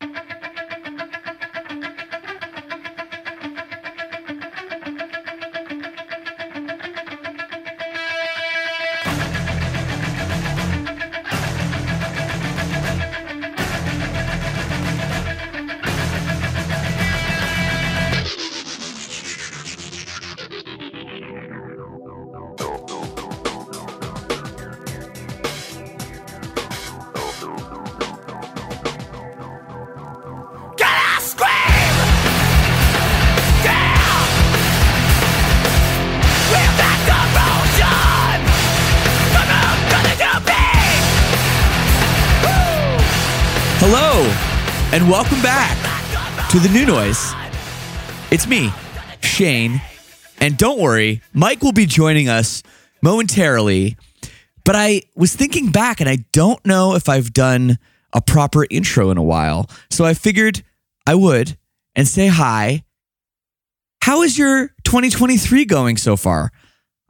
Hello, welcome back to the new noise. It's me, Shane, and don't worry, Mike will be joining us momentarily. But I was thinking back, and I don't know if I've done a proper intro in a while. So I figured I would and say hi. How is your 2023 going so far?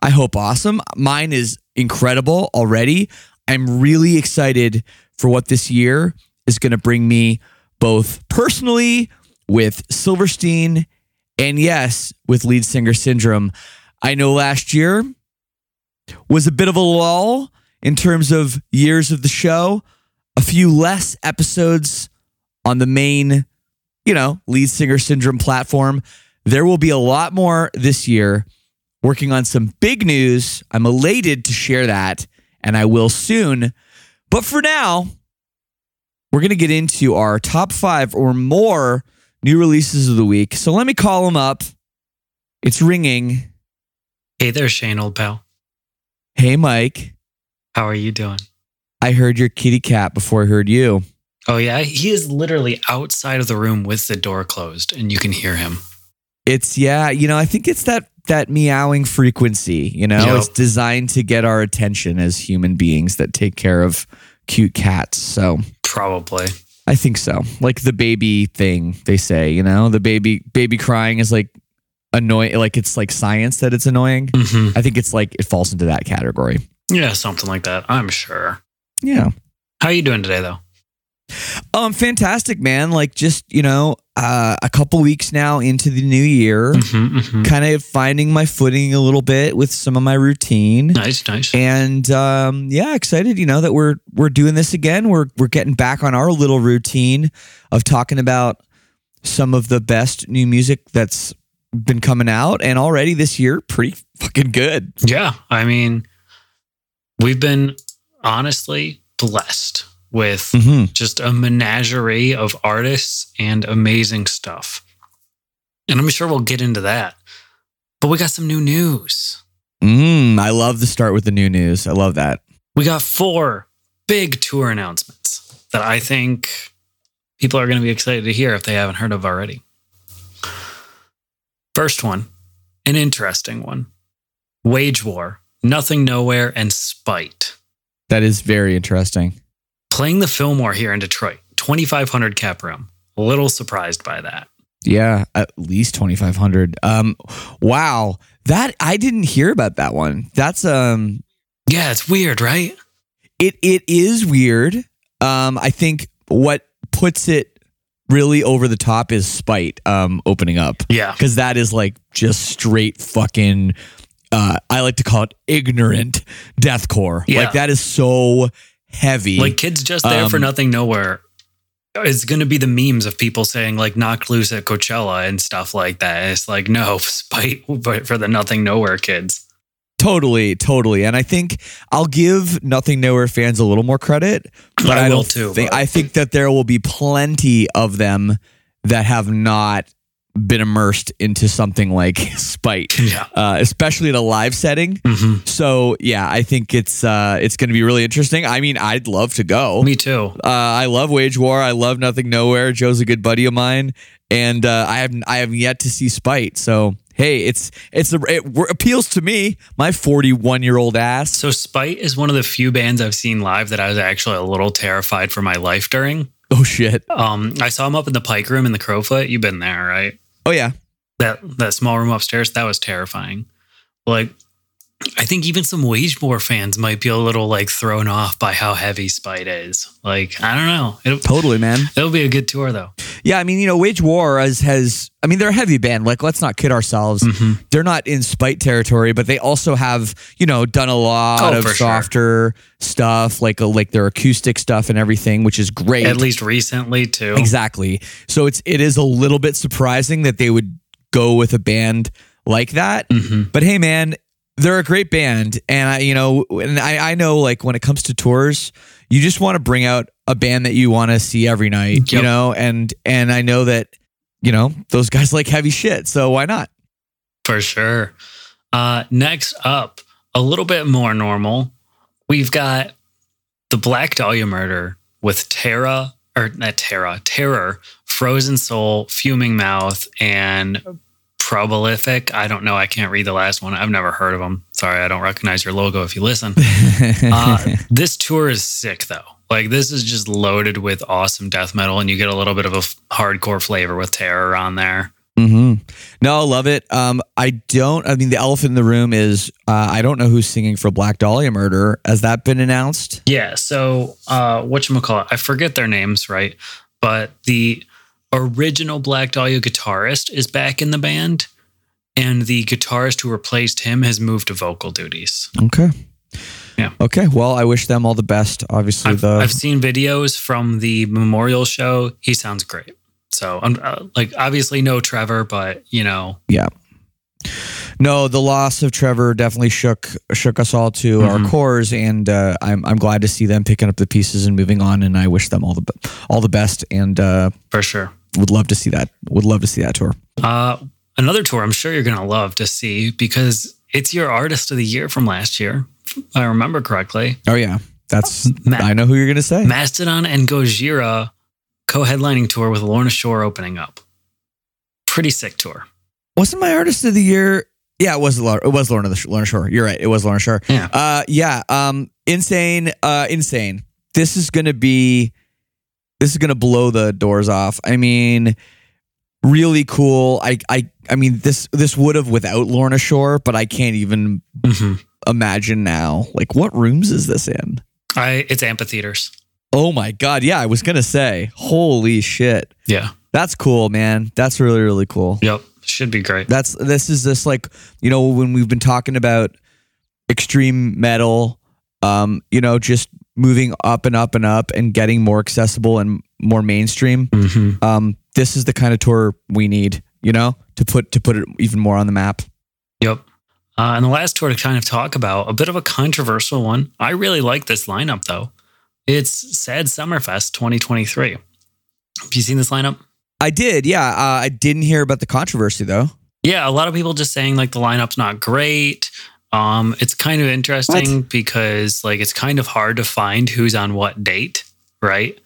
I hope awesome. Mine is incredible already. I'm really excited for what this year is going to bring me both personally with Silverstein and yes, with lead singer syndrome. I know last year was a bit of a lull in terms of years of the show, a few less episodes on the main, you know, lead singer syndrome platform. There will be a lot more this year working on some big news. I'm elated to share that, and I will soon. But for now, we're going to get into our top five or more new releases of the week. So let me call them up. It's ringing. Hey there, Shane, old pal. Hey, Mike. How are you doing? I heard your kitty cat before I heard you. Oh, yeah. He is literally outside of the room with the door closed, and you can hear him. It's yeah, you know, I think it's that that meowing frequency, you know, Yep. it's designed to get our attention as human beings that take care of cute cats. So Probably. I think so. Like the baby thing they say, you know, the baby baby crying is like annoying like it's like science that it's annoying. hmm I think it's like it falls into that category. Yeah, something like that. I'm sure. Yeah. How are you doing today, though? Um fantastic, man. Like just, you know, uh a couple weeks now into the new year, Mm-hmm, mm-hmm. kind of finding my footing a little bit with some of my routine. Nice, nice. and um, yeah, excited. You know that we're we're doing this again. We're we're getting back on our little routine of talking about some of the best new music that's been coming out, and already this year, pretty fucking good. Yeah, I mean, we've been honestly blessed with Mm-hmm. just a menagerie of artists and amazing stuff. And I'm sure we'll get into that. But we got some new news. Mm, I love to start with the new news. I love that. we got four big tour announcements that I think people are going to be excited to hear if they haven't heard of already. First one, an interesting one Wage War, Nothing Nowhere, and Spite. That is very interesting. Playing the Fillmore here in Detroit, 2,500 cap room. A little surprised by that. Yeah, at least 2500. Um wow. That I didn't hear about that one. That's um Yeah, it's weird, right? it it is weird. Um I think what puts it really over the top is Spite um opening up. Yeah. Cuz that is like just straight fucking uh I like to call it ignorant deathcore. Yeah. Like that is so heavy. Like kids just there for Um, nothing nowhere. It's going to be the memes of people saying like knocked loose at Coachella and stuff like that. It's like, no, spite but for the nothing nowhere kids. Totally, totally. And I think I'll give Nothing Nowhere fans a little more credit, but I I, will too, Think, I think that there will be plenty of them that have not been immersed into something like Spite, Yeah. uh, especially in a live setting. Mhm. So yeah, I think it's uh, it's going to be really interesting. I mean, I'd love to go. Me too. Uh, I love Wage War. I love Nothing Nowhere. Joe's a good buddy of mine, and uh, I have I have yet to see Spite. So hey, it's it's it appeals to me, my forty one year old ass. So Spite is one of the few bands I've seen live that I was actually a little terrified for my life during. Oh shit. Um, I saw him up in the Pike Room in the Crofoot. You've been there, right? Oh yeah. That that small room upstairs. That was terrifying. Like, I think even some Wage War fans might be a little like thrown off by how heavy Spite is. Like, I don't know. It'll, Totally, man. it'll be a good tour though. Yeah, I mean, you know, Wage War has, has I mean, they're a heavy band. Like, let's not kid ourselves. Mm-hmm. They're not in spite territory, but they also have, you know, done a lot Oh, of for sure. softer stuff, like like their acoustic stuff and everything, which is great. At least recently too. Exactly. So it's it is a little bit surprising that they would go with a band like that. Mhm. But hey, man, they're a great band, and I, you know, and I, I know like when it comes to tours, you just want to bring out a band that you want to see every night, you know, and and I know that you know those guys like heavy shit, so why not? For sure. Uh, next up, a little bit more normal. We've got the Black Dahlia murder with Terra, or not Terra, Terror, Frozen Soul, Fuming Mouth, and Probolific. I don't know. I can't read the last one. I've never heard of them. Sorry, I don't recognize your logo if you listen. Uh, this tour is sick, though. Like, this is just loaded with awesome death metal, and you get a little bit of a f- hardcore flavor with Terror on there. Mm-hmm. No, I love it. Um, I don't. I mean, the elephant in the room is uh, I don't know who's singing for Black Dahlia Murder. Has that been announced? Yeah. So, uh, whatchamacallit, I forget their names, right? But the original Black Dahlia guitarist is back in the band, and the guitarist who replaced him has moved to vocal duties. Okay. Yeah. Okay. Well, I wish them all the best. Obviously, I've, the I've seen videos from the memorial show. He sounds great. So, I'm uh, like, obviously, no Trevor, but you know, yeah. No, the loss of Trevor definitely shook shook us all to our Mhm. cores, and uh, I'm I'm glad to see them picking up the pieces and moving on. And I wish them all the all the best, and uh, for sure. Would love to see that. Would love to see that tour. Uh, another tour I'm sure you're going to love to see because it's your artist of the year from last year. If I remember correctly. Oh yeah, that's Matt- I know who you're gonna say. Mastodon and Gojira co-headlining tour with Lorna Shore opening up. Pretty sick tour. Wasn't my artist of the year? Yeah, it was Lorna, it was Lorna, Lorna Shore. You're right. It was Lorna Shore. Yeah. Uh, yeah. Um, insane. Uh, insane. This is gonna be. This is gonna blow the doors off. I mean, really cool. I, I, I mean, this this would have without Lorna Shore, but I can't even mm-hmm. imagine now. Like, what rooms is this in? I it's amphitheaters. Oh my god. Yeah, I was gonna say. Holy shit. Yeah. That's cool, man. That's really really cool. Yep. Should be great. That's this is just like you know when we've been talking about extreme metal, um, you know, just moving up and up and up and getting more accessible and more mainstream. Mhm. Um, this is the kind of tour we need, you know, to put to put it even more on the map. Yep. Uh, and the last tour to kind of talk about a bit of a controversial one. I really like this lineup though. It's Sad Summerfest 2023. Have you seen this lineup? I did, yeah. Uh, I didn't hear about the controversy though. Yeah, a lot of people just saying like the lineup's not great. Um, it's kind of interesting because like it's kind of hard to find who's on what date, right?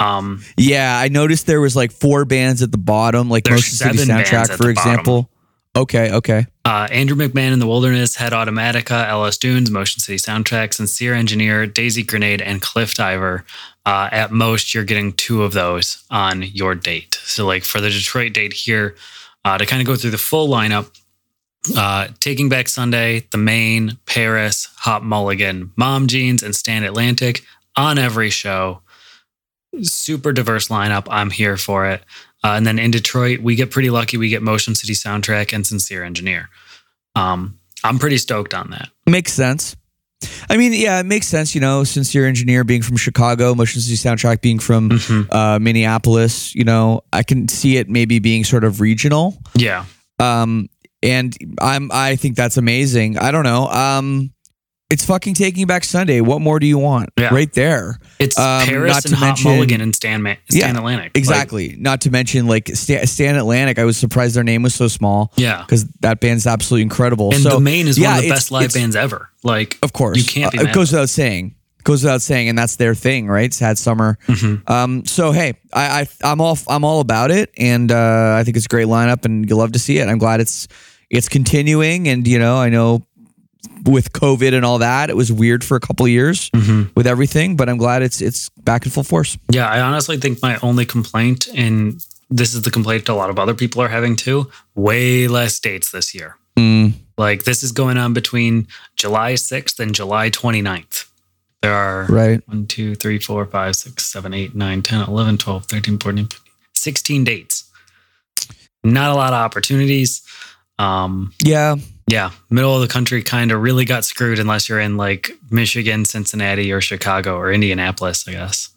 Um, Yeah, I noticed there was like four bands at the bottom, like Motion City soundtrack, for the bottom. example. Okay, okay. uh, Andrew McMahon in the Wilderness, Head Automatica, LS Dunes, Motion City Soundtrack, Sincere Engineer, Daisy Grenade, and Cliff Diver. Uh, at most, you're getting two of those on your date. So, like for the Detroit date here, uh, to kind of go through the full lineup, uh, Taking Back Sunday, The Maine, PVRIS, Hot Mulligan, Mom Jeans, and Stand Atlantic on every show. Super diverse lineup. I'm here for it. Uh, and then in Detroit, we get pretty lucky. We get Motion City Soundtrack and Sincere Engineer. Um, I'm pretty stoked on that. Makes sense. I mean, yeah, it makes sense, you know, Sincere engineer being from Chicago, Motion City Soundtrack being from Mm-hmm. uh, Minneapolis, you know, I can see it maybe being sort of regional. Yeah. Um, and I'm I think that's amazing. I don't know. Um, it's fucking Taking Back Sunday. What more do you want? Yeah. Right there. It's Um, PVRIS not and to Hot mention- Mulligan and Stan, Ma- Stan Yeah, Atlantic. Like, Exactly. Not to mention like Stan, Stan Atlantic. I was surprised their name was so small yeah. because that band's absolutely incredible. And so the Maine is yeah, one of the best live bands ever. Like, Of course, You can't be Uh, it goes without saying. Goes without saying, and that's their thing, right? Sad summer. Mhm. Um, so hey, I, I I'm all I'm all about it, and uh, I think it's a great lineup, and you'll love to see it. I'm glad it's it's continuing, and you know, I know with COVID and all that, it was weird for a couple of years Mhm. with everything, but I'm glad it's it's back in full force. Yeah, I honestly think my only complaint, and this is the complaint a lot of other people are having too, way less dates this year. Mm, Like, this is going on between July 6th and July 29th. There are right. 1, 2, 3, 4, 5, 6, 7, 8, 9, 10, 11, 12, 13, 14, 15, 16 dates. Not a lot of opportunities. Um, Yeah. yeah, middle of the country kind of really got screwed unless you're in like Michigan, Cincinnati, or Chicago or Indianapolis, I guess.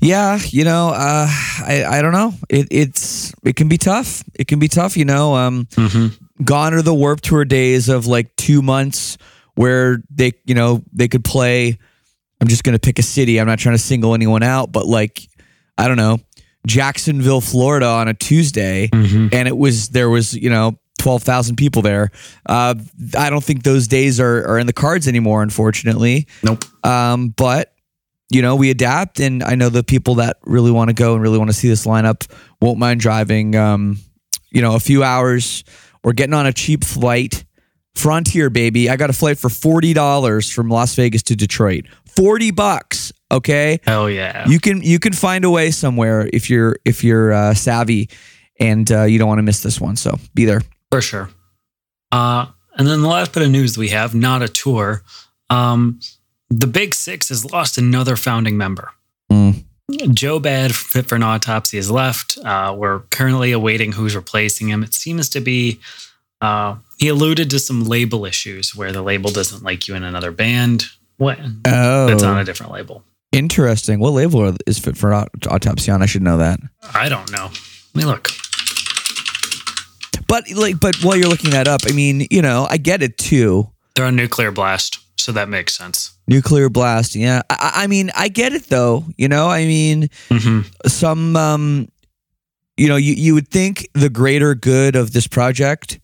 Yeah, you know, uh, I I don't know. It it's it can be tough. It can be tough. You know, um, Mm-hmm. gone are the warp tour days of like two months where they you know they could play i'm just going to pick a city i'm not trying to single anyone out but like i don't know jacksonville florida on a tuesday Mm-hmm. and it was there was you know 12,000 people there. Uh, I don't think those days are, are in the cards anymore, unfortunately. Nope. Um, but you know, we adapt, and I know the people that really want to go and really want to see this lineup won't mind driving, um, you know, a few hours or getting on a cheap flight. Frontier, baby. I got a flight for forty dollars from Las Vegas to Detroit. Forty bucks. Okay, Hell yeah. you can you can find a way somewhere if you're if you're uh, savvy, and uh, you don't want to miss this one. So be there. For sure. Uh, and then the last bit of news we have, not a tour. Um, the Big Six has lost another founding member. Mm. Joe Bad, fit for an autopsy, has left. Uh, we're currently awaiting who's replacing him. It seems to be, uh, he alluded to some label issues where the label doesn't like you in another band. What? Oh, That's on a different label. interesting. What label is fit for aut- autopsy on? I should know that. I don't know. Let me look. But like, but while you're looking that up, I mean, you know, I get it too. They're on Nuclear Blast, so that makes sense. Nuclear blast. Yeah, I, I mean, I get it though. You know, I mean, hmm some, um, you know, you you would think the greater good of this project,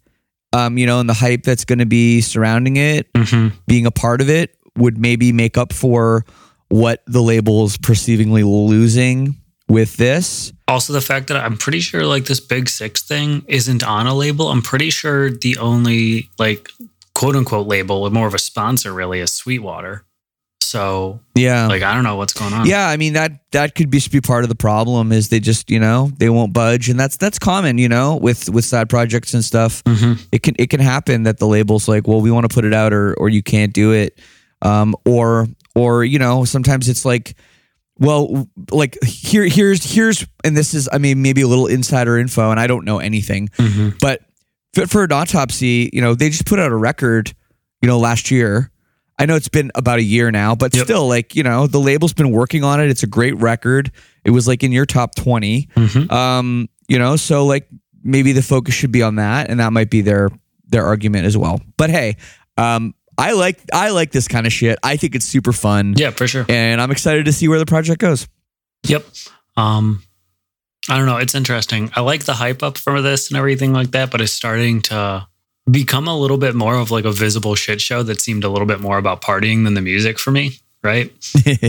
um, you know, and the hype that's going to be surrounding it, hmm being a part of it, would maybe make up for what the label's perceivingly losing with this. Also, the fact that I'm pretty sure like this Big Six thing isn't on a label. I'm pretty sure the only like quote unquote label, or more of a sponsor, really, is Sweetwater. So, Yeah. like, I don't know what's going on. Yeah, I mean that that could be, be part of the problem is they just you know they won't budge and that's that's common you know with with side projects and stuff. hmm It can it can happen that the label's like, well, we want to put it out or or you can't do it, um, or or you know sometimes it's like, well, like here here's here's and this is I mean maybe a little insider info and I don't know anything, hmm but Fit for an Autopsy, you know, they just put out a record, you know, last year. I know it's been about a year now, but Yep. still, like, you know, the label's been working on it. It's a great record. It was like in your top 20. hmm Um, you know, so like maybe the focus should be on that, and that might be their their argument as well. But hey, um, I like I like this kind of shit. I think it's super fun. Yeah, for sure. And I'm excited to see where the project goes. Yep. Um, I don't know. It's interesting. I like the hype up for this and everything like that, but it's starting to become a little bit more of like a visible shit show that seemed a little bit more about partying than the music for me, right?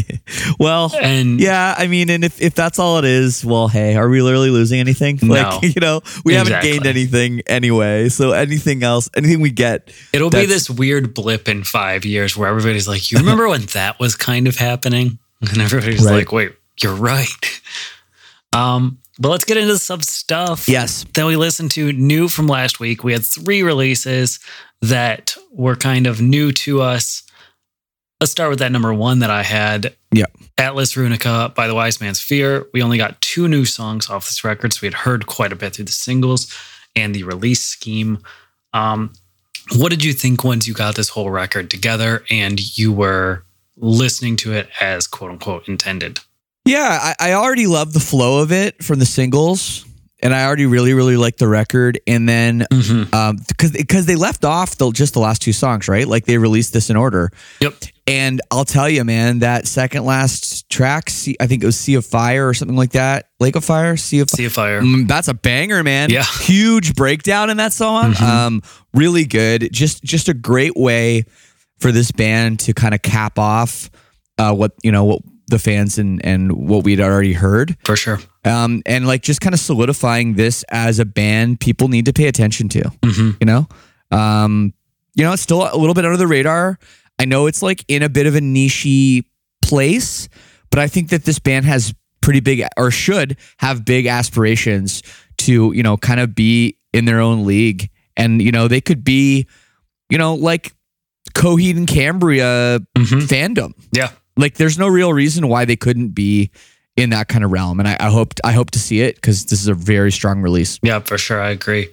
well, And yeah, I mean, and if, if that's all it is, well, hey, are we literally losing anything? No. Like, you know, we haven't gained anything anyway. So anything else, anything we get, it'll be this weird blip in five years where everybody's like, you remember when that was kind of happening? And everybody's Right. like, wait, you're right. Um, but let's get into some stuff. yes, that we listened to new from last week. We had three releases that were kind of new to us. Let's start with that number one that I had. Yeah. Atlas Runica by the Wise Man's Fear. We only got two new songs off this record, so we had heard quite a bit through the singles and the release scheme. Um, what did you think once you got this whole record together and you were listening to it as quote unquote intended? Yeah, I, I already love the flow of it from the singles, and I already really, really like the record. And then, Mm-hmm. um, because because they left off the, just the last two songs, right? Like they released this in order. Yep. And I'll tell you, man, that second last track, I think it was Sea of Fire or something like that. Lake of Fire, Sea of See if I Mm, that's a banger, man. Yeah. Huge breakdown in that song. Mhm. Um, really good. Just just a great way for this band to kind of cap off uh, what you know what the fans and and what we'd already heard. for sure. Um, and like just kind of solidifying this as a band people need to pay attention to. hmm You know, um, you know, it's still a little bit under the radar. I know it's like in a bit of a nichey place, but I think that this band has pretty big or should have big aspirations to, you know, kind of be in their own league. And, you know, they could be, you know, like Coheed and Cambria hmm fandom. Yeah. Like there's no real reason why they couldn't be in that kind of realm. And I, I hope I hope to see it because this is a very strong release. Yeah, for sure. I agree.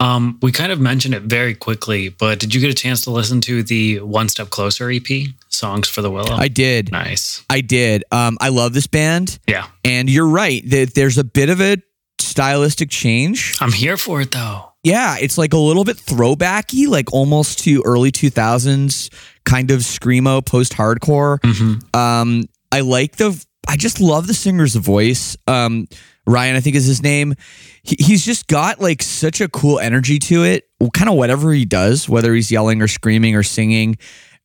Um, we kind of mentioned it very quickly, but did you get a chance to listen to the One Step Closer EP, Songs for the Willow? I did. nice. I did. Um, I love this band. Yeah. And you're right that there's a bit of a stylistic change. I'm here for it though. Yeah, it's like a little bit throwbacky, like almost to early 2000s kind of screamo post hardcore. Mm-hmm. Um, I like the. I just love the singer's voice. Um, Ryan, I think is his name. He, he's just got like such a cool energy to it. Kind of whatever he does, whether he's yelling or screaming or singing,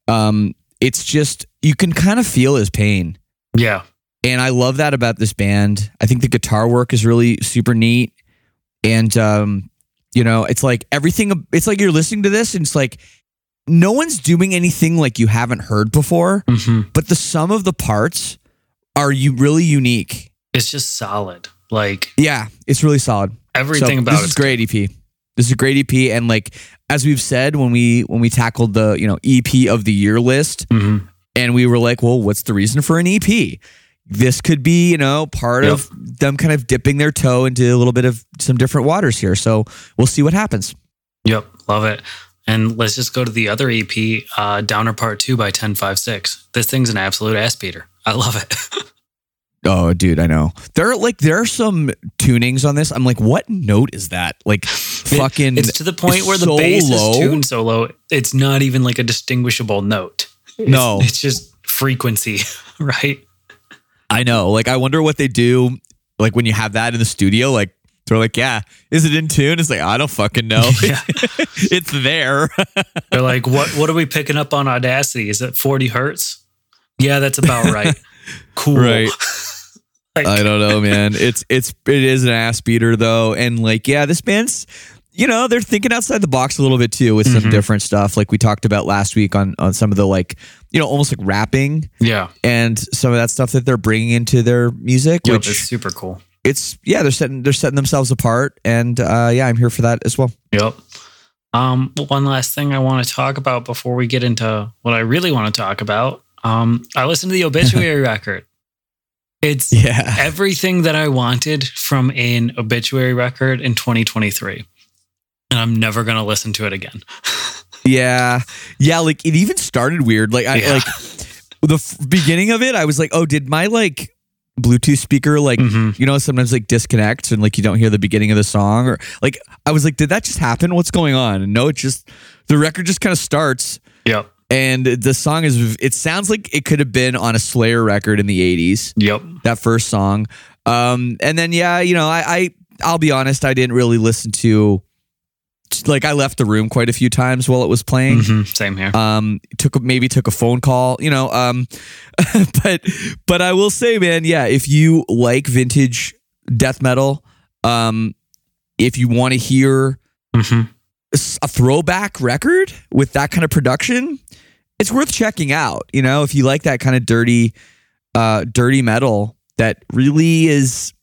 um, it's just you can kind of feel his pain. Yeah. And I love that about this band. I think the guitar work is really super neat. And, um, you know, it's like everything, it's like you're listening to this and it's like no one's doing anything like you haven't heard before, hmm but the sum of the parts are you really unique. It's just solid. Like Yeah, it's really solid. everything So about this is great EP. This is a great EP. And like, as we've said, when we, when we tackled the, you know, EP of the year list, hmm and we were like, well, what's the reason for an EP? This could be, you know, part Yep. of them kind of dipping their toe into a little bit of some different waters here. So we'll see what happens. Yep. Love it. And let's just go to the other EP, uh, Downer Part 2 by 1056. This thing's an absolute ass beater. I love it. Oh, dude, I know. There are like there are some tunings on this. I'm like, what note is that? Like, fucking. it's to the point where the so bass low. is tuned so low, it's not even like a distinguishable note. It's- No. It's just frequency, right? I know. Like, I wonder what they do. Like when you have that in the studio, like they're like, yeah, is it in tune? It's like I don't fucking know. Yeah. it's there. They're like, what what are we picking up on Audacity? Is it 40 hertz? Yeah, that's about right. Cool. Right. Like, I don't know, man. It's it's it is an ass beater though, and like yeah, this band's you know they're thinking outside the box a little bit too with some Mhm. different stuff, like we talked about last week on on some of the like you know almost like rapping yeah. and some of that stuff that they're bringing into their music, Yep, which is super cool. It's yeah they're setting they're setting themselves apart, and uh, yeah, I'm here for that as well. Yep. Um, one last thing I want to talk about before we get into what I really want to talk about. Um, I listened to the obituary record. It's Yeah, everything that I wanted from an obituary record in 2023. And I'm never going to listen to it again. yeah, yeah. Like it even started weird. Like I Yeah. like the f- beginning of it, I was like, oh, did my like Bluetooth speaker like Mhm. you know sometimes like disconnects and like you don't hear the beginning of the song or like I was like, did that just happen? What's going on? And no, it just the record just kind of starts Yep. and the song is it sounds like it could have been on a Slayer record in the eighties. Yep. That first song, um, and then yeah, you know, I, I I'll be honest, I didn't really listen to like I left the room quite a few times while it was playing. Mhm, Same here. Um, took maybe took a phone call, you know. Um, but but I will say, man, yeah, if you like vintage death metal, um, if you want to hear Mhm. s- a throwback record with that kind of production, it's worth checking out. You know, if you like that kind of dirty, uh, dirty metal that really is,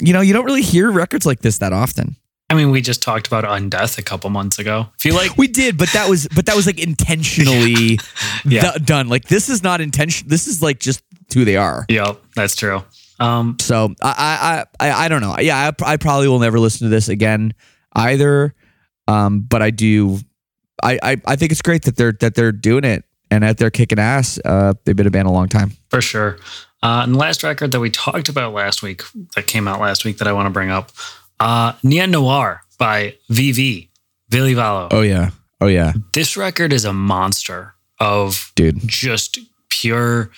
you know, you don't really hear records like this that often. I mean, we just talked about Undeath a couple months ago. If you like, We did, but that was but that was like intentionally Yeah. do- done. Like this is not intention. This is like just who they are. yep, that's true. Um, So I I I, I don't know. Yeah, I, I probably will never listen to this again either. Um, but I do. I, I I think it's great that they're that they're doing it and that they're kicking ass. Uh, they've been a band a long time. for sure. Uh, and the last record that we talked about last week, that came out last week, that I want to bring up, uh, Neon Noir by VV, Ville Valo. Oh yeah. Oh yeah, This record is a monster of dude. just pure,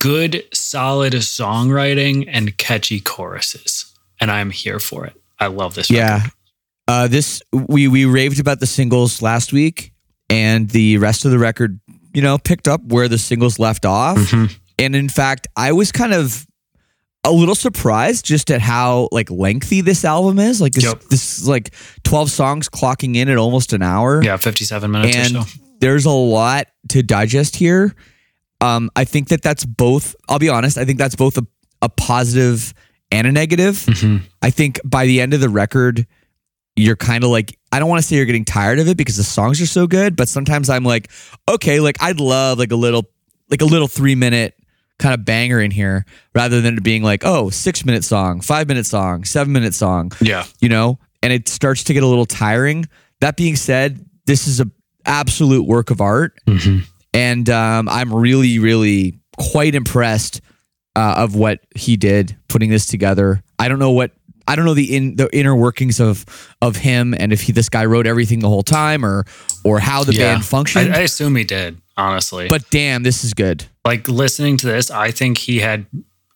good, solid songwriting and catchy choruses. And I'm here for it. I love this record. Yeah. Uh, this we we raved about the singles last week, and the rest of the record, you know, picked up where the singles left off. Mhm. And in fact, I was kind of a little surprised just at how like lengthy this album is. Like this, Yep. this is like twelve songs clocking in at almost an hour. Yeah, 57 minutes and or so. there's a lot to digest here. Um, I think that that's both. I'll be honest. I think that's both a, a positive and a negative. Mhm. I think by the end of the record, you're kind of like, I don't want to say you're getting tired of it because the songs are so good, but sometimes I'm like, okay, like I'd love like a little, like a little three minute kind of banger in here rather than it being like, oh, six minute song, five minute song, seven minute song, Yeah. you know, and it starts to get a little tiring. That being said, this is a absolute work of art Mhm. and um, I'm really, really quite impressed uh, of what he did putting this together. I don't know what I don't know the in the inner workings of of him and if he this guy wrote everything the whole time or or how the Yeah. band functioned. I, I assume he did, honestly. but damn, this is good. like listening to this, I think he had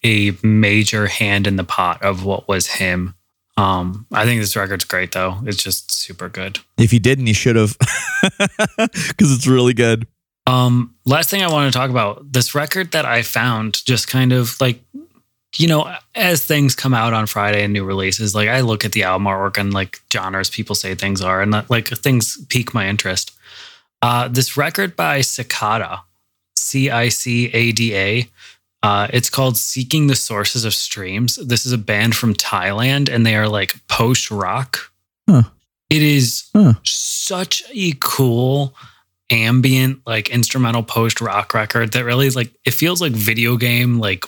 a major hand in the pot of what was him. Um, I think this record's great though. It's just super good. If he didn't, he should have, because it's really good. Um, last thing I want to talk about this record that I found just kind of like, you know, as things come out on Friday and new releases, like I look at the album artwork and like genres people say things are, and like things pique my interest. Uh, this record by Cicada, C I C A D A. Uh, it's called Seeking the Sources of Streams. This is a band from Thailand and they are like post rock. Huh. It is Huh. such a cool ambient, like instrumental post rock record that really like it feels like video game, like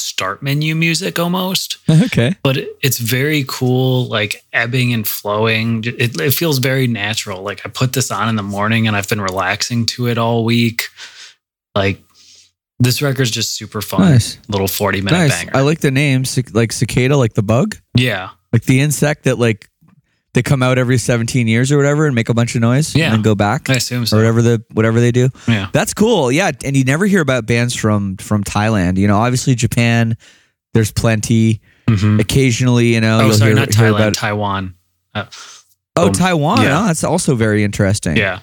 start menu music almost Okay. but it- it's very cool, like ebbing and flowing. It, it feels very natural. Like I put this on in the morning and I've been relaxing to it all week. Like this record's just super fun. Nice. Little 40 minute Nice. banger. I like the name, like cicada, like the bug, yeah. like the insect that like they come out every 17 years or whatever and make a bunch of noise Yeah. and then go back I assume so. or whatever the whatever they do. Yeah. That's cool. Yeah, and you never hear about bands from from Thailand. You know, obviously Japan. There's plenty. Mhm. Occasionally, you know, Oh, sorry, hear, not Thailand, about- Taiwan. Uh, oh, Boom. Taiwan. Yeah. Oh, that's also very interesting. yeah.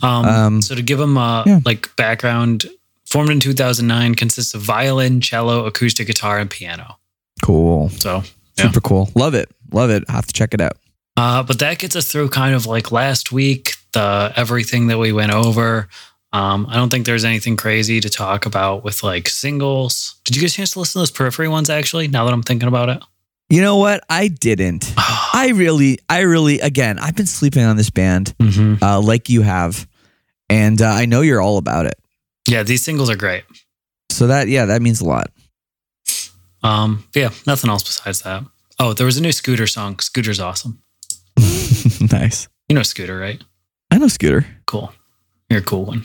Um, Um, so to give them a yeah. like background, formed in 2009, consists of violin, cello, acoustic guitar, and piano. Cool. So Yeah. Super cool. Love it. Love it. I have to check it out. Uh, but that gets us through kind of like last week, the everything that we went over. Um, I don't think there's anything crazy to talk about with like singles. Did you get a chance to listen to those periphery ones actually? Now that I'm thinking about it, You know what? I didn't. I really, I really, again, I've been sleeping on this band, Mhm. uh, like you have, and uh, I know you're all about it. yeah, these singles are great. So that, yeah, that means a lot. Um, yeah, nothing else besides that. Oh, there was a new Scooter song. Scooter's awesome. nice. You know Scooter, right? I know Scooter. Cool. You're a cool one.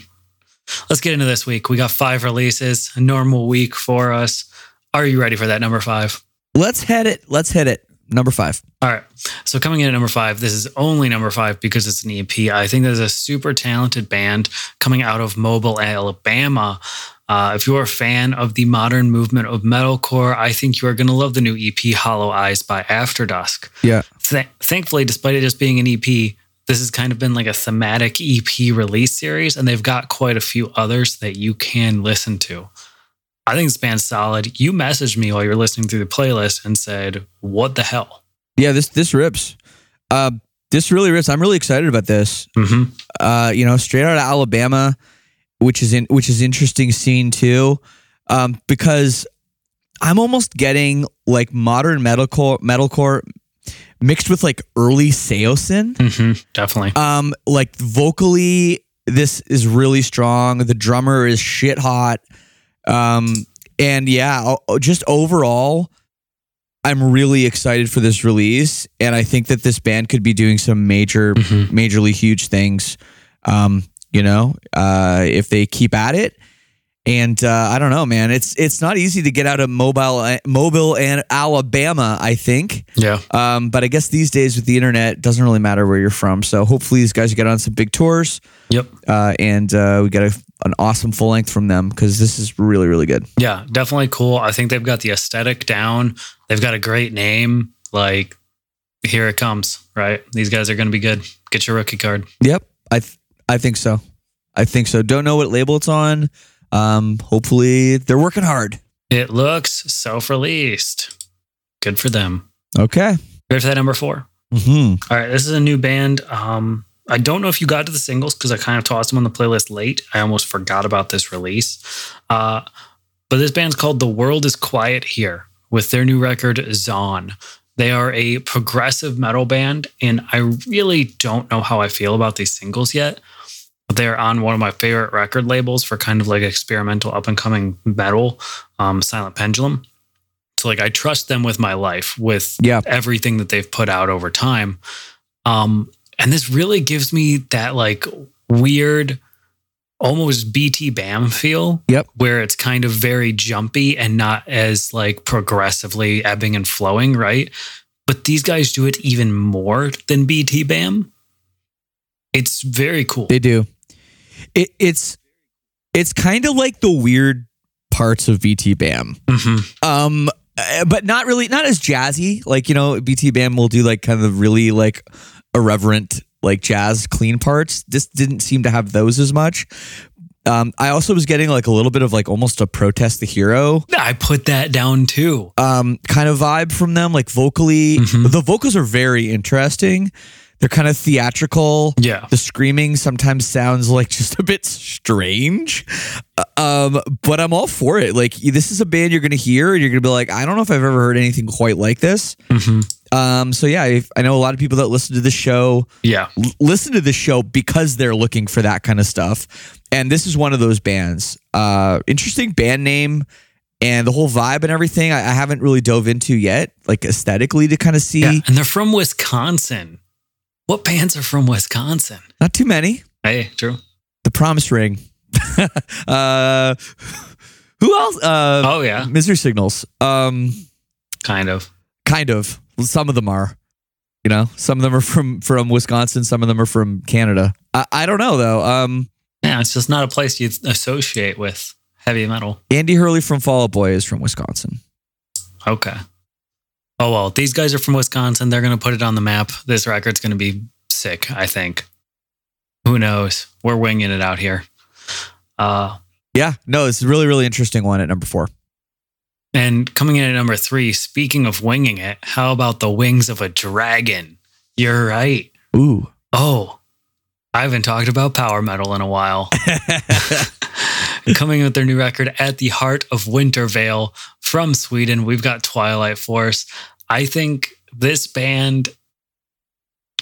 Let's get into this week. We got five releases, a normal week for us. Are you ready for that number five? Let's hit it. Let's hit it. Number five. All right. So coming in at number five, this is only number five because it's an EP. I think there's a super talented band coming out of Mobile, Alabama. Uh, if you're a fan of the modern movement of metalcore, I think you are going to love the new EP Hollow Eyes by After Dusk. Yeah. th- thankfully, despite it just being an EP, this has kind of been like a thematic EP release series, and they've got quite a few others that you can listen to. I think this band's solid. You messaged me while you were listening through the playlist and said, "What the hell?" Yeah, this this rips. Uh, this really rips. I'm really excited about this. Mm-hmm. Uh, you know, straight out of Alabama, which is in which is interesting scene too, um, because I'm almost getting like modern metalcore metalcore mixed with like early Saosin. Mm-hmm. Definitely. Um, like vocally, this is really strong. The drummer is shit hot. Um, and yeah, just overall, I'm really excited for this release, and I think that this band could be doing some major, Mhm. majorly huge things. Um, you know, uh, if they keep at it. And uh, I don't know, man. It's it's not easy to get out of mobile, mobile and Alabama. I think. Yeah. Um, but I guess these days with the internet, it doesn't really matter where you're from. So hopefully these guys get on some big tours, Yep. uh, and uh, we get a, an awesome full length from them because this is really really good. Yeah, definitely cool. I think they've got the aesthetic down. They've got a great name. Like, here it comes, right? These guys are going to be good. Get your rookie card. Yep, I th- I think so. I think so. Don't know what label it's on. Um, hopefully they're working hard. It looks self released. Good for them. Okay. Ready for that number four? Hmm. All right, this is a new band. Um, I don't know if you got to the singles because I kind of tossed them on the playlist late. I almost forgot about this release. Uh, but this band's called The World is Quiet Here with their new record, Zon. They are a progressive metal band, and I really don't know how I feel about these singles yet. They're on one of my favorite record labels for kind of like experimental up and coming metal, um, Silent Pendulum. So like I trust them with my life, with Yeah. everything that they've put out over time. Um, and this really gives me that like weird, almost BTBAM feel. Yep. Where it's kind of very jumpy and not as like progressively ebbing and flowing, right? But these guys do it even more than BTBAM. It's very cool. They do. It, it's it's kind of like the weird parts of BTBAM. Mhm. Um, uh, but not really, not as jazzy. Like you know, BTBAM will do like kind of really like irreverent, like jazz clean parts. This didn't seem to have those as much. Um, I also was getting like a little bit of like almost a protest the hero I put that down too. um, kind of vibe from them, like vocally. Mhm. The vocals are very interesting. They're kind of theatrical. Yeah. The screaming sometimes sounds like just a bit strange. Uh, Um, but I'm all for it. Like this is a band you're gonna hear and you're gonna be like, I don't know if I've ever heard anything quite like this. Mhm. Um, so yeah, if, I know a lot of people that listen to the show Yeah. l- listen to the show because they're looking for that kind of stuff. And this is one of those bands. Uh, interesting band name and the whole vibe and everything. I, I haven't really dove into yet, like aesthetically to kind of see. Yeah. And they're from Wisconsin. What bands are from Wisconsin? Not too many. Hey, true. The Promise Ring. uh, who else? Uh, Oh, yeah. Misery Signals. Um, Kind of. kind of. Some of them are. You know, some of them are from from Wisconsin. Some of them are from Canada. I, I don't know though. Um, Yeah. It's just not a place you'd associate with heavy metal. Andy Hurley from Fall Out Boy is from Wisconsin. Okay. Oh, well, these guys are from Wisconsin. They're going to put it on the map. This record's going to be sick, I think. Who knows? We're winging it out here. Uh, Yeah, no, it's a really really interesting one at number four. and coming in at number three, speaking of winging it, how about the wings of a dragon? You're right. Ooh, Oh, I haven't talked about power metal in a while. Coming with their new record at the heart of Winter Vale from Sweden, we've got Twilight Force. I think this band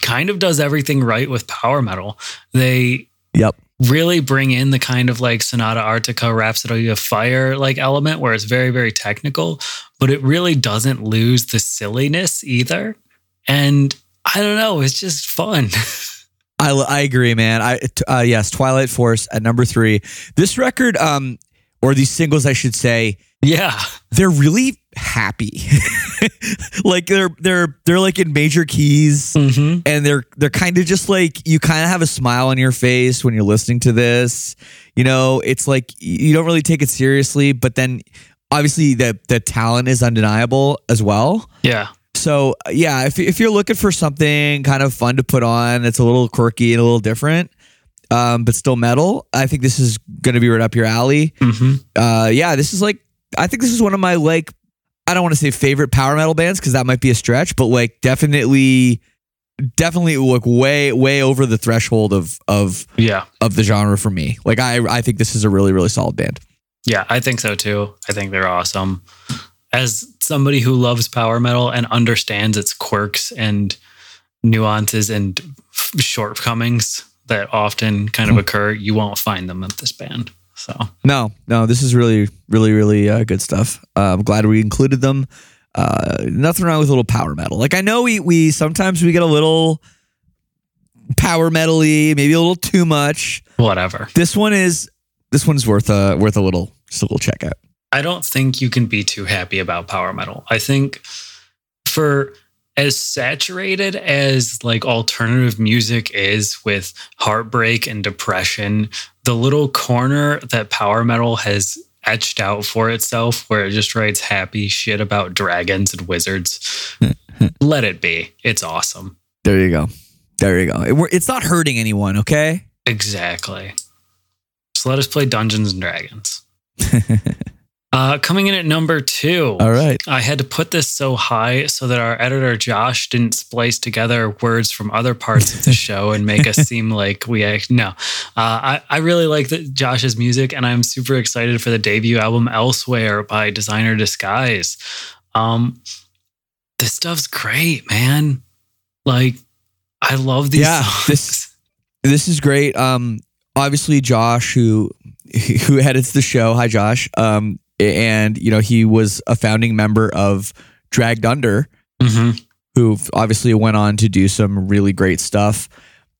kind of does everything right with power metal. They yep. really bring in the kind of like Sonata Arctica Rhapsody of Fire like element where it's very, very technical, but it really doesn't lose the silliness either. And I don't know, it's just fun. I, I agree, man. I uh, yes, Twilight Force at number three. This record, um, or these singles, I should say, yeah. they're really happy. like they're they're they're like in major keys. Mm-hmm. and they're they're kind of just like you kind of have a smile on your face when you're listening to this. You know, it's like you don't really take it seriously, but then obviously the the talent is undeniable as well. Yeah. So yeah, if if you're looking for something kind of fun to put on, that's a little quirky and a little different, um, but still metal, I think this is going to be right up your alley. Mm-hmm. Uh, yeah, this is like I think this is one of my like I don't want to say favorite power metal bands because that might be a stretch, but like definitely, definitely look way way over the threshold of of Yeah. of the genre for me. Like I I think this is a really really solid band. Yeah, I think so too. I think they're awesome. As somebody who loves power metal and understands its quirks and nuances and f- shortcomings that often kind of occur, you won't find them at this band. So, No, no, this is really, really, really uh, good stuff. Uh, I'm glad we included them. Uh, nothing wrong with a little power metal. Like I know we we sometimes we get a little power metally, maybe a little too much. whatever. This one is this one's worth a worth a little just a little check out. I don't think you can be too happy about power metal. I think for as saturated as like alternative music is with heartbreak and depression, the little corner that power metal has etched out for itself where it just writes happy shit about dragons and wizards, let it be. It's awesome. There you go. There you go. It, it's not hurting anyone. Okay. Exactly. So let us play Dungeons and Dragons. uh, coming in at number two. All right. I had to put this so high so that our editor Josh didn't splice together words from other parts of the show and make us seem like we act. No, uh, I I really like the, Josh's music, and I'm super excited for the debut album Elsewhere by Designer Disguise. Um, this stuff's great, man. Like, I love these Yeah, songs. this- this is great. Um, obviously Josh, who who edits the show. Hi, Josh. Um, and you know he was a founding member of Dragged Under, Mhm. who obviously went on to do some really great stuff.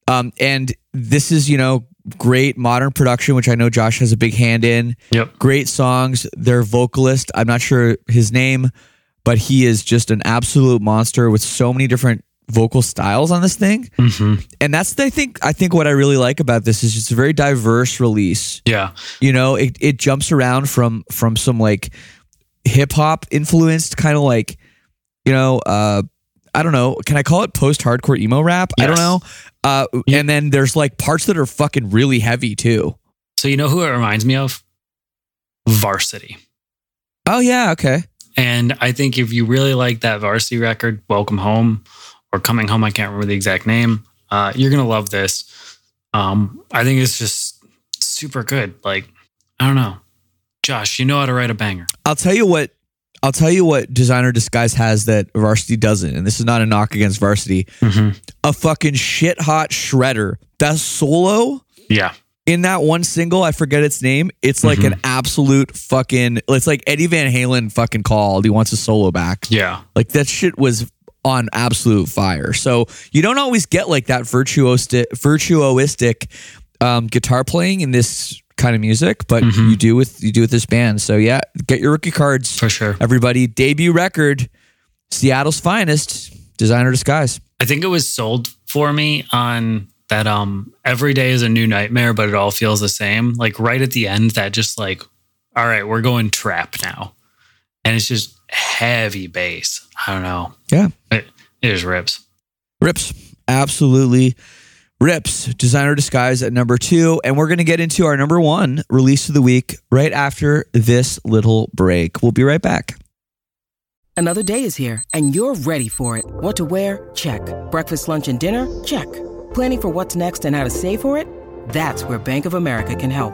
Um, and this is you know great modern production, which I know Josh has a big hand in. Yep. Great songs. Their vocalist, I'm not sure his name, but he is just an absolute monster with so many different vocal styles on this thing hmm and that's the, I think I think what I really like about this is it's a very diverse release. Yeah. You know, it it jumps around from from some like hip hop influenced kind of like you know, uh I don't know, can I call it post hardcore emo rap? I don't know. Uh Yeah. and then there's like parts that are fucking really heavy too. So you know who it reminds me of? Varsity. Oh yeah, okay. And I think if you really like that varsity record, Welcome Home or Coming Home, I can't remember the exact name, uh, you're going to love this. Um, I think it's just super good. Like, I don't know. Josh, you know how to write a banger. I'll tell you what I'll tell you what designer disguise has that varsity doesn't, and this is not a knock against varsity. Mm-hmm. A fucking shit hot shredder. That solo Yeah. in that one single, I forget its name. It's like Mhm. an absolute fucking. It's like Eddie Van Halen fucking called. He wants a solo back. Yeah. Like that shit was on absolute fire. So you don't always get like that virtuoistic, virtuoistic um, guitar playing in this kind of music, but Mhm. you do with you do with this band. So yeah, get your rookie cards, For sure. everybody. Debut record, Seattle's finest, designer disguise. I think it was sold for me on that um every day is a new nightmare, but it all feels the same. Like right at the end, that just like, all right, we're going trap now. And it's just heavy bass. I don't know. Yeah. It, it just rips. Rips. Absolutely rips. Designer Disguise at number two. And we're going to get into our number one release of the week right after this little break. We'll be right back. Another day is here, and you're ready for it. What to wear? Check. Breakfast, lunch, and dinner? Check. Planning for what's next and how to save for it? That's where Bank of America can help.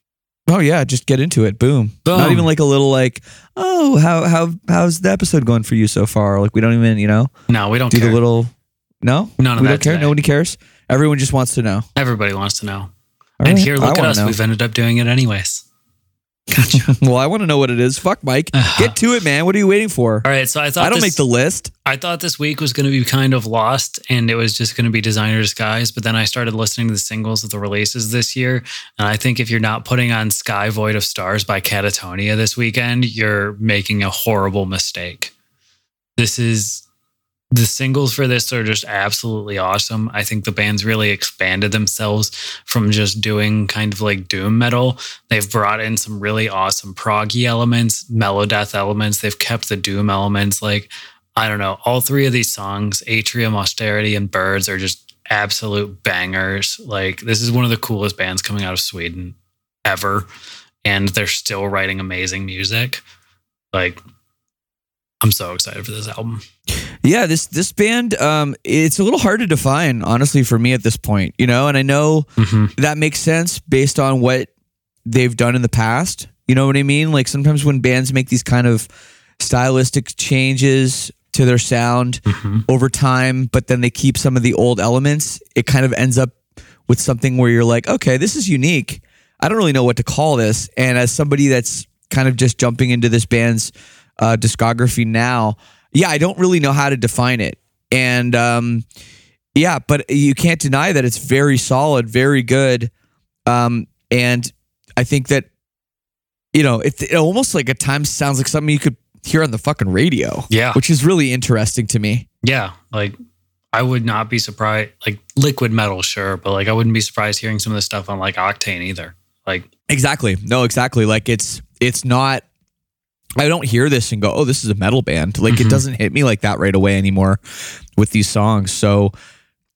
Oh yeah, just get into it. Boom. Boom. Not even like a little like, oh, how how how's the episode going for you so far? Like we don't even, you know, No, we don't do care. the little No? None of we that don't care. today. Nobody cares. Everyone just wants to know. Everybody wants to know. All and right, here, I look at us. know. We've ended up doing it anyways. Gotcha. well, I want to know what it is. Fuck, Mike. Get to it, man. What are you waiting for? All right, so I thought I don't this, make the list. I thought this week was going to be kind of lost and it was just going to be designer disguise. But then I started listening to the singles of the releases this year. And I think if you're not putting on Sky Void of Stars by Katatonia this weekend, you're making a horrible mistake. This is the singles for this are just absolutely awesome. I think the band's really expanded themselves from just doing kind of like doom metal. They've brought in some really awesome proggy elements, melodeath elements. They've kept the doom elements. Like, I don't know, all three of these songs, Atrium, Austerity, and Birds, are just absolute bangers. Like, this is one of the coolest bands coming out of Sweden ever. And they're still writing amazing music. Like, I'm so excited for this album. Yeah, this this band, um, it's a little hard to define, honestly, for me at this point. You know, and I know that makes sense based on what they've done in the past. You know what I mean? Like sometimes when bands make these kind of stylistic changes to their sound over time, but then they keep some of the old elements, it kind of ends up with something where you're like, okay, this is unique. I don't really know what to call this. And as somebody that's kind of just jumping into this band's uh, discography now, yeah, I don't really know how to define it. And um, yeah, but you can't deny that it's very solid, very good. Um, and I think that, you know, it, it almost like at times sounds like something you could hear on the fucking radio. Yeah. Which is really interesting to me. Yeah, like I would not be surprised. Like liquid metal, sure, but like I wouldn't be surprised hearing some of this stuff on like Octane either. Like, Exactly. No, exactly. Like it's it's not I don't hear this and go, "Oh, this is a metal band." Like it doesn't hit me like that right away anymore with these songs. So,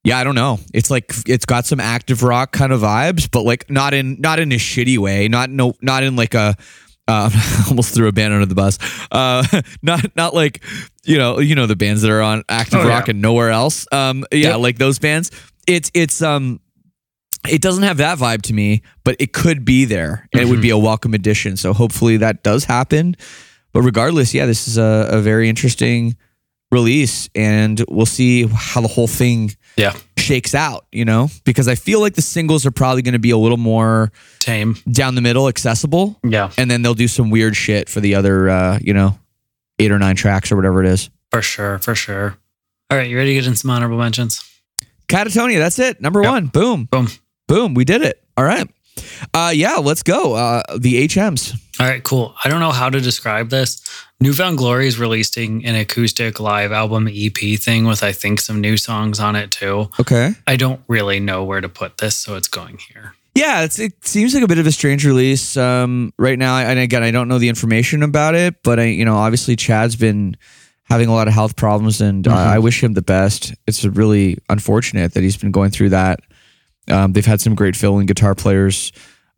yeah, I don't know. It's like it's got some active rock kind of vibes, but like not in not in a shitty way. Not no not in like a uh, almost threw a band under the bus. Uh, not not like you know you know the bands that are on active Oh, rock yeah. and nowhere else. Um, yeah, Yep. like those bands. It's it's um it doesn't have that vibe to me, but it could be there and it would be a welcome addition. So hopefully that does happen. But regardless, yeah, this is a, a very interesting release and we'll see how the whole thing yeah, shakes out, you know, because I feel like the singles are probably going to be a little more tame. down the middle accessible Yeah, and then they'll do some weird shit for the other, uh, you know, eight or nine tracks or whatever it is. for sure, for sure. All right, you ready to get in some honorable mentions? Katatonia, that's it. Number Yep. one. Boom. Boom. Boom. We did it. All right. Uh, yeah, let's go. Uh, the HMs. All right, cool. I don't know how to describe this. New Found Glory is releasing an acoustic live album EP thing with I think some new songs on it too. Okay. I don't really know where to put this, so it's going here. Yeah, it's, it seems like a bit of a strange release um, right now. And again, I don't know the information about it, but I, you know, obviously Chad's been having a lot of health problems, and uh, I wish him the best. It's really unfortunate that he's been going through that. Um, they've had some great fill-in guitar players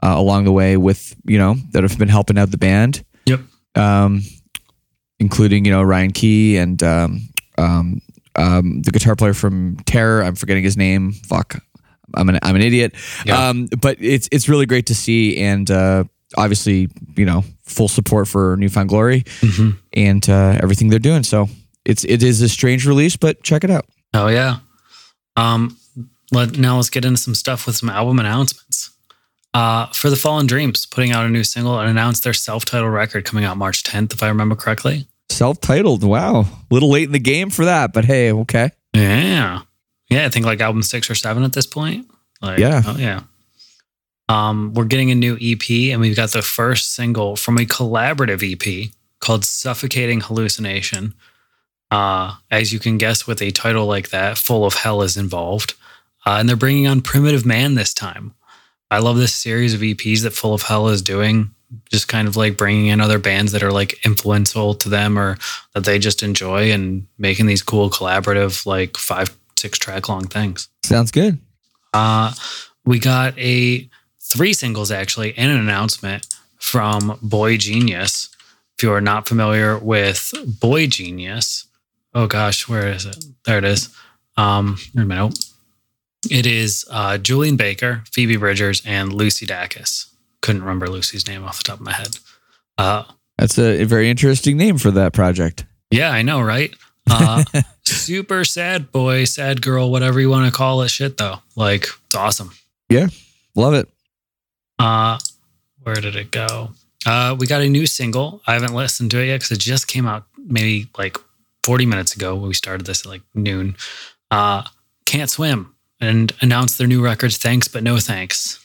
uh, along the way with you know that have been helping out the band. Yep. um, including you know Ryan Key and um, um, um, the guitar player from Terror. I'm forgetting his name. Fuck, I'm an I'm an idiot. Yeah. Um, but it's it's really great to see, and uh, obviously you know full support for New Found Glory and uh, everything they're doing. So it's it is a strange release, but check it out. Oh yeah. Um, let now let's get into some stuff with some album announcements. Uh, for the Fallen Dreams, putting out a new single and announced their self-titled record coming out March 10th, if I remember correctly. Self-titled. Wow, a little late in the game for that, but hey, okay. Yeah. Yeah, I think like album six or seven at this point. Like, Yeah. Oh, yeah. Um, we're getting a new EP and we've got the first single from a collaborative EP called Suffocating Hallucination. Uh, as you can guess, with a title like that, Full of Hell is involved. Uh, and they're bringing on Primitive Man this time. I love this series of EPs that Full of Hell is doing. Just kind of like bringing in other bands that are like influential to them or that they just enjoy and making these cool collaborative, like five, six track long things. Sounds good. Uh, we got a three singles actually and an announcement from boygenius. If you are not familiar with boygenius, oh gosh, where is it? There it is. Um, a minute. It is uh, Julien Baker, Phoebe Bridgers, and Lucy Dacus. Couldn't remember Lucy's name off the top of my head. Uh, That's a, a very interesting name for that project. yeah, I know, right? Uh, super sad boy, sad girl, whatever you want to call it. Shit, though, like it's awesome. Yeah, love it. Uh, where did it go? Uh, we got a new single. I haven't listened to it yet because it just came out maybe like 40 minutes ago. When we started this at like noon. Uh, Can't Swim and announced their new record, Thanks But No Thanks.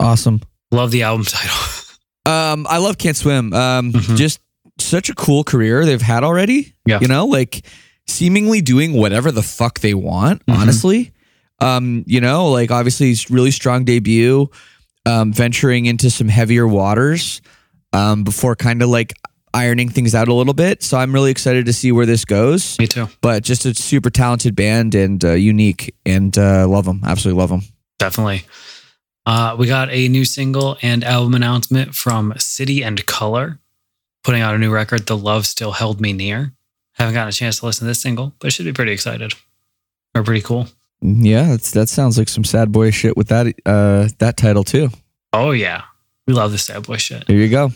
Awesome. Love the album title. Um, I love Can't Swim. Um, Mhm. just such a cool career they've had already. Yeah. You know, like seemingly doing whatever the fuck they want, Mhm. honestly. Um, you know, like obviously really strong debut, um, venturing into some heavier waters, um, before kind of like ironing things out a little bit. So I'm really excited to see where this goes. Me too. But just a super talented band and uh, unique and uh, love them. Absolutely love them. Definitely. Uh, we got a new single and album announcement from City and Color, putting out a new record, The Love Still Held Me Near. Haven't gotten a chance to listen to this single, but should be pretty excited. Or pretty cool. Yeah, that's, that sounds like some sad boy shit with that uh, that title too. Oh, yeah. We love the sad boy shit. There you go.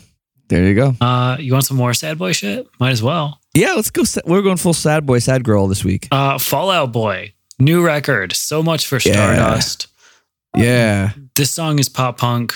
There you go. Uh, you want some more sad boy shit? Might as well. Yeah, let's go. We're going full sad boy, sad girl this week. Uh, Fall Out Boy, new record. So much for Stardust. Yeah. This song is pop punk.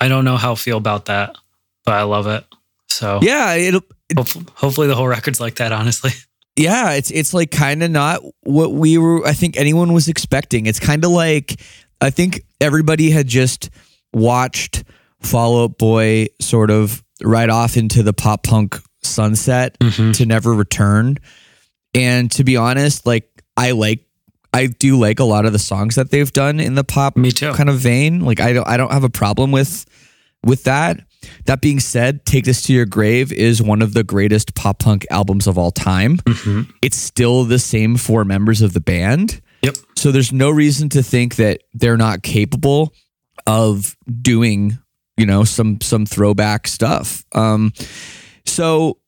I don't know how I feel about that, but I love it. So Yeah, it'll hope- hopefully the whole record's like that, honestly. yeah, it's it's like kind of not what we were I think anyone was expecting. It's kind of like I think everybody had just watched Fall Out Boy sort of right off into the pop punk sunset Mhm. to never return. And to be honest, like I like I do like a lot of the songs that they've done in the pop Me too. kind of vein. Like I don't I don't have a problem with with that. That being said, Take This to Your Grave is one of the greatest pop punk albums of all time. Mhm. It's still the same four members of the band. Yep. So there's no reason to think that they're not capable of doing, you know, some some throwback stuff. Um so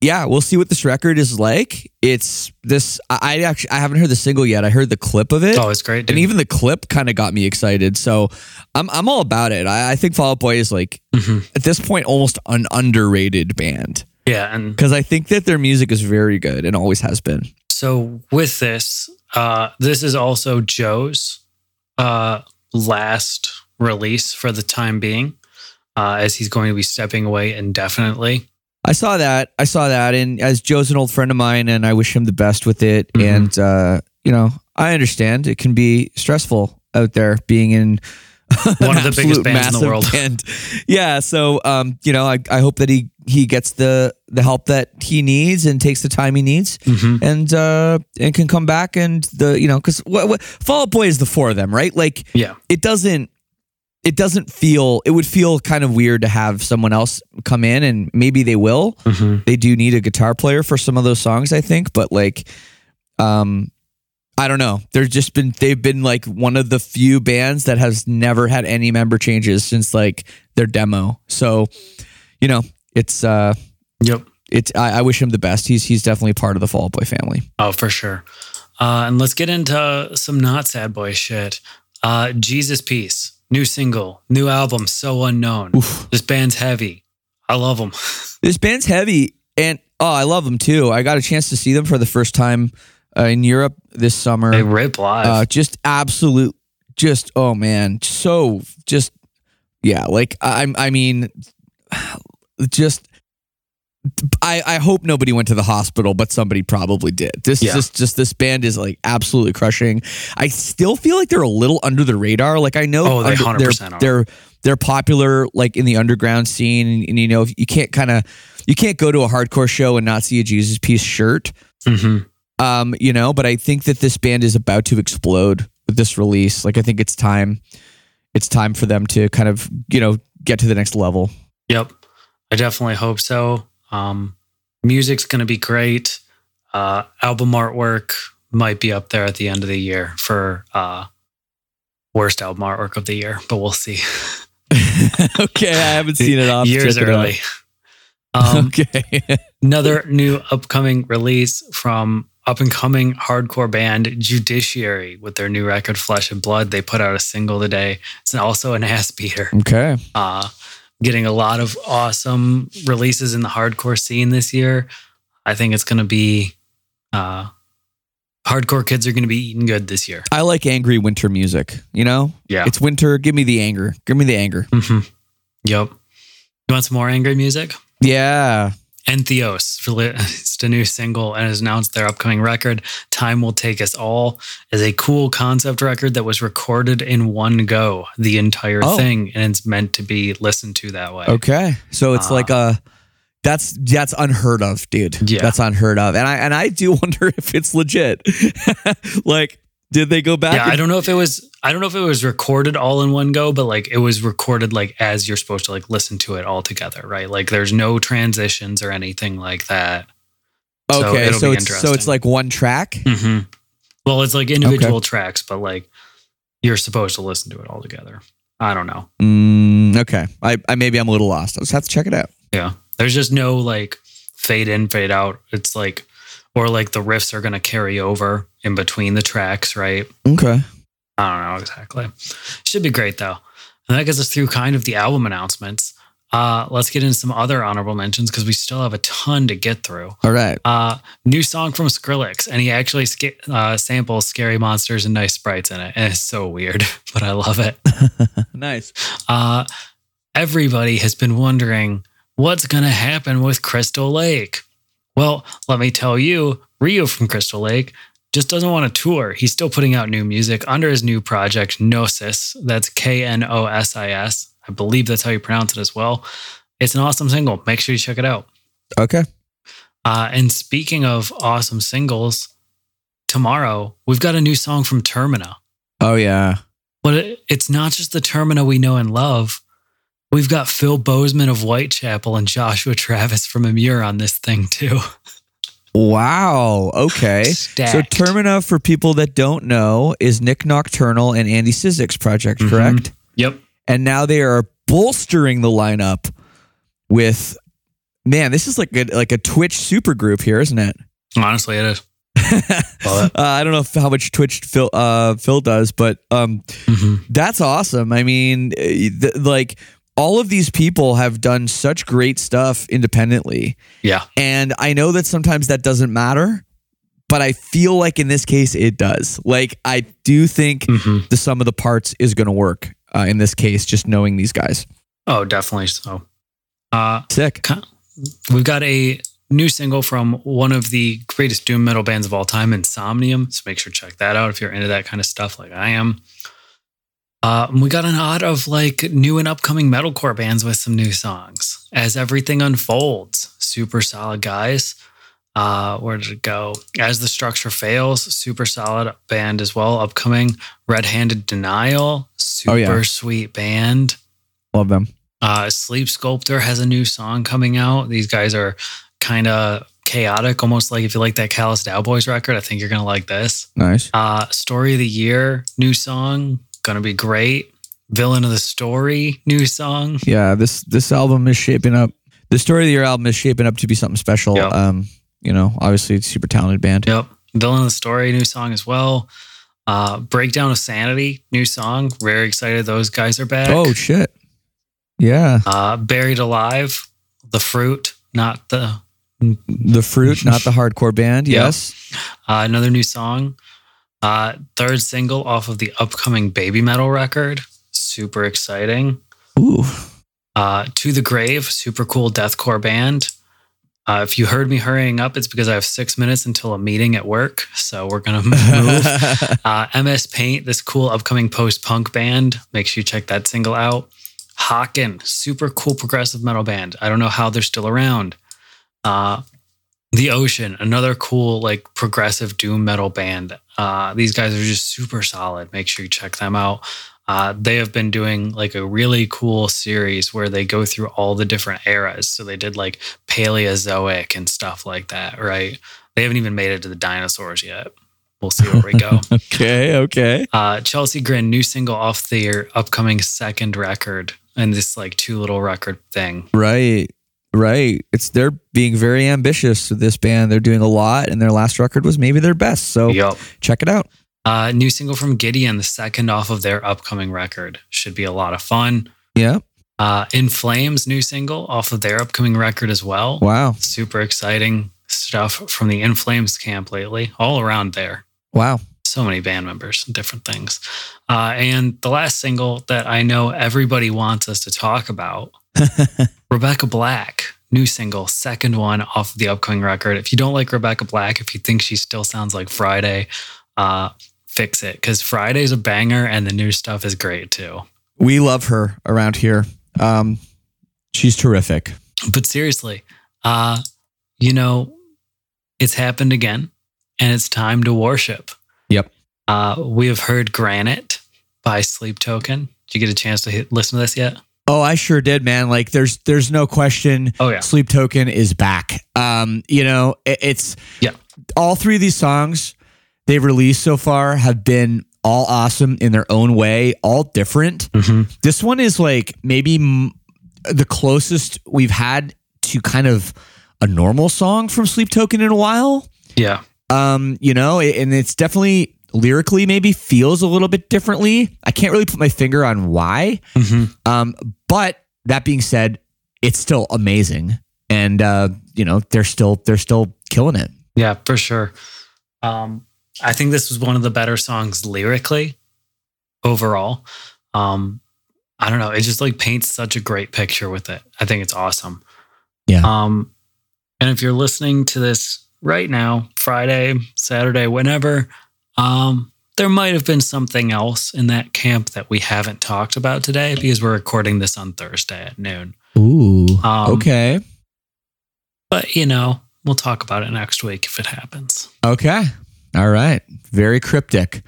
yeah, we'll see what this record is like. It's this I, I actually I haven't heard the single yet. I heard the clip of it. Oh, it's great. Dude. And even the clip kind of got me excited. So I'm I'm all about it. I, I think Fall Out Boy is like Mhm. at this point almost an underrated band yeah, and because I think that their music is very good and always has been. so with this, uh, this is also Joe's uh, last release for the time being, uh, as he's going to be stepping away indefinitely. I saw that. I saw that. And as Joe's an old friend of mine, and I wish him the best with it. Mhm. And, uh, you know, I understand it can be stressful out there being in One of the biggest bands in the world. band. Yeah. So, um, you know, I, I hope that he, he gets the, the help that he needs and takes the time he needs Mhm. and, uh, and can come back and the, you know, cause what, what Fall Out Boy is the four of them, right? Like Yeah, it doesn't it doesn't feel it would feel kind of weird to have someone else come in and maybe they will Mhm. they do need a guitar player for some of those songs i think but like um i don't know there's just been they've been like one of the few bands that has never had any member changes since like their demo so you know it's uh yep. it's I, I wish him the best he's he's definitely part of the fall Out boy family Oh, for sure. Uh, and let's get into some not sad boy shit. Uh, Jesus Piece, new single, new album, so unknown. This band's heavy. I love them. This band's heavy, and oh, I love them too. I got a chance to see them for the first time uh, in Europe this summer. They rip live. uh, just absolute, just oh man, so just yeah. Like I, I mean, just I, I hope nobody went to the hospital, but somebody probably did. This Yeah. is just, just this band is like absolutely crushing. I still feel like they're a little under the radar. Like I know Oh, they under- 100% they're are. they're they're popular like in the underground scene, and, and you know you can't kind of you can't go to a hardcore show and not see a Jesus Piece shirt. hmm Um, you know, but I think that this band is about to explode with this release. Like I think it's time it's time for them to kind of, you know, get to the next level. Yep. I definitely hope so. Um, music's going to be great. Uh, album artwork might be up there at the end of the year for uh, worst album artwork of the year, but we'll see. okay, I haven't seen it. To Years check early. Um, okay. another new upcoming release from up and coming hardcore band Judiciary with their new record Flesh and Blood. They put out a single today. It's also an ass beater. okay. Uh, getting a lot of awesome releases in the hardcore scene this year. I think it's going to be uh, hardcore kids are going to be eating good this year. I like angry winter music, you know? Yeah. It's winter, give me the anger. Give me the anger. hmm Yep. You want some more angry music? Yeah. Entheos released a new single and has announced their upcoming record, Time Will Take Us All, is a cool concept record that was recorded in one go, the entire Oh. thing, and it's meant to be listened to that way. Okay. So it's Uh, like a that's that's unheard of, dude. Yeah. That's unheard of. And I and I do wonder if it's legit. like, did they go back? Yeah, and- I don't know if it was I don't know if it was recorded all in one go, but like it was recorded like as you're supposed to like listen to it all together, right? Like there's no transitions or anything like that. So okay, it'll so be it's so it's like one track. hmm Well, it's like individual tracks, but like you're supposed to listen to it all together. I don't know. Mm, okay, I, I maybe I'm a little lost. I'll just have to check it out. Yeah. There's just no like fade in, fade out. It's like, or like the riffs are going to carry over in between the tracks, right? Okay. I don't know exactly. Should be great though. And that gets us through kind of the album announcements. Uh, let's get into some other honorable mentions because we still have a ton to get through. All right. Uh, new song from Skrillex, and he actually sca- uh, samples scary monsters and nice sprites in it. And it's so weird, but I love it. Nice. Uh, everybody has been wondering what's going to happen with Crystal Lake. Well, let me tell you, Ryo from Crystal Lake just doesn't want to tour. He's still putting out new music under his new project, Knosis. That's K N O S I S. I believe that's how you pronounce it as well. It's an awesome single. Make sure you check it out. Okay. Uh, and speaking of awesome singles, tomorrow we've got a new song from Termina. Oh yeah. But it, it's not just the Termina we know and love. We've got Phil Bozeman of Whitechapel and Joshua Travis from Emmure on this thing too. Wow. Okay. Stacked. So Termina, for people that don't know, is Nik Nocturnal and Andy Cizek's project, Mhm. correct? Yep. And now they are bolstering the lineup with man. This is like a, like a Twitch supergroup here, isn't it? Honestly, it is. uh, I don't know how much Twitch Phil uh, Phil does, but um, Mhm. that's awesome. I mean, eh, th- like all of these people have done such great stuff independently. Yeah. And I know that sometimes that doesn't matter, but I feel like in this case it does. Like I do think Mhm. the sum of the parts is going to work uh, in this case, just knowing these guys. Oh, definitely so. Uh, Sick. we've got a new single from one of the greatest doom metal bands of all time, Insomnium. So make sure to check that out if you're into that kind of stuff like I am. Uh, we got an odd of like new and upcoming metalcore bands with some new songs as everything unfolds. Super solid guys. Uh, where did it go? As the structure fails, super solid band as well. Upcoming Red Handed Denial, super Oh, yeah. sweet band. Love them. Uh, Sleep Sculptor has a new song coming out. These guys are kind of chaotic, almost like if you like that Callous Daoboys record, I think you're gonna like this. Nice. Uh, Story of the Year, new song, gonna be great. Villain of the Story, new song. Yeah, this this album is shaping up. The story of your album is shaping up to be something special. Yeah. Um, you know, obviously it's a super talented band. Yep. Villain of the Story, new song as well. Uh, Breakdown of Sanity, new song. Very excited those guys are back. Oh shit. Yeah, Uh, Buried Alive, The Fruit, not the the fruit, not the hardcore band. Yep. Yes. Uh, another new song. Uh, third single off of the upcoming Babymetal record. Super exciting. Ooh. Uh, to the Grave, super cool deathcore band. Uh, if you heard me hurrying up, it's because I have six minutes until a meeting at work. So we're going to move. uh, MS Paint, this cool upcoming post punk band. Make sure you check that single out. Haken, super cool progressive metal band. I don't know how they're still around. Uh, the Ocean, another cool like progressive doom metal band. Uh, these guys are just super solid. Make sure you check them out. Uh, they have been doing like a really cool series where they go through all the different eras. So they did like Paleozoic and stuff like that, right? They haven't even made it to the dinosaurs yet. We'll see where we go. okay. Okay. Uh, Chelsea Grin, new single off their upcoming second record and this like two little record thing. Right. Right. It's they're being very ambitious with this band. They're doing a lot, and their last record was maybe their best. So Yup. check it out. Uh, new single from Gideon, the second off of their upcoming record. Should be a lot of fun. Yeah. Uh, In Flames, new single off of their upcoming record as well. Wow. Super exciting stuff from the In Flames camp lately, all around there. Wow. So many band members and different things. Uh, and the last single that I know everybody wants us to talk about, Rebecca Black, new single, second one off of the upcoming record. If you don't like Rebecca Black, if you think she still sounds like Friday, uh, fix it because Friday's a banger and the new stuff is great too. We love her around here. Um, she's terrific. But seriously, uh, you know, it's happened again and it's time to worship. Uh, we have heard Granite by Sleep Token. Did you get a chance to hit, listen to this yet? Oh, I sure did, man. Like there's there's no question. Oh, yeah. Sleep Token is back. Um, you know, it, it's Yeah. all three of these songs they've released so far have been all awesome in their own way, all different. This one is like maybe m- the closest we've had to kind of a normal song from Sleep Token in a while. Yeah. Um, you know, and it's definitely lyrically maybe feels a little bit differently. I can't really put my finger on why. Um, but that being said, it's still amazing. And uh, you know, they're still they're still killing it. Yeah, for sure. Um, I think this was one of the better songs lyrically overall. Um, I don't know. It just like paints such a great picture with it. I think it's awesome. Yeah. Um, and if you're listening to this right now, Friday, Saturday, whenever, um, there might have been something else in that camp that we haven't talked about today because we're recording this on Thursday at noon. Ooh. Um, okay. But you know, we'll talk about it next week if it happens. Okay. All right. Very cryptic.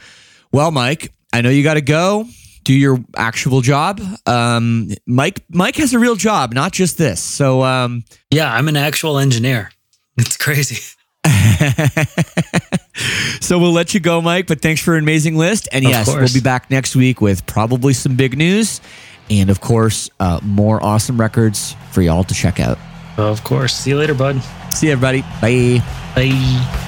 Well, Mike, I know you got to go do your actual job. Um, Mike, Mike has a real job, not just this. So, um, Yeah, I'm an actual engineer. It's crazy. so we'll let you go, Mike. But thanks for an amazing list. And yes, we'll be back next week with probably some big news, and of course, uh, more awesome records for y'all to check out. Of course. See you later, bud. See you, everybody. Bye. Bye.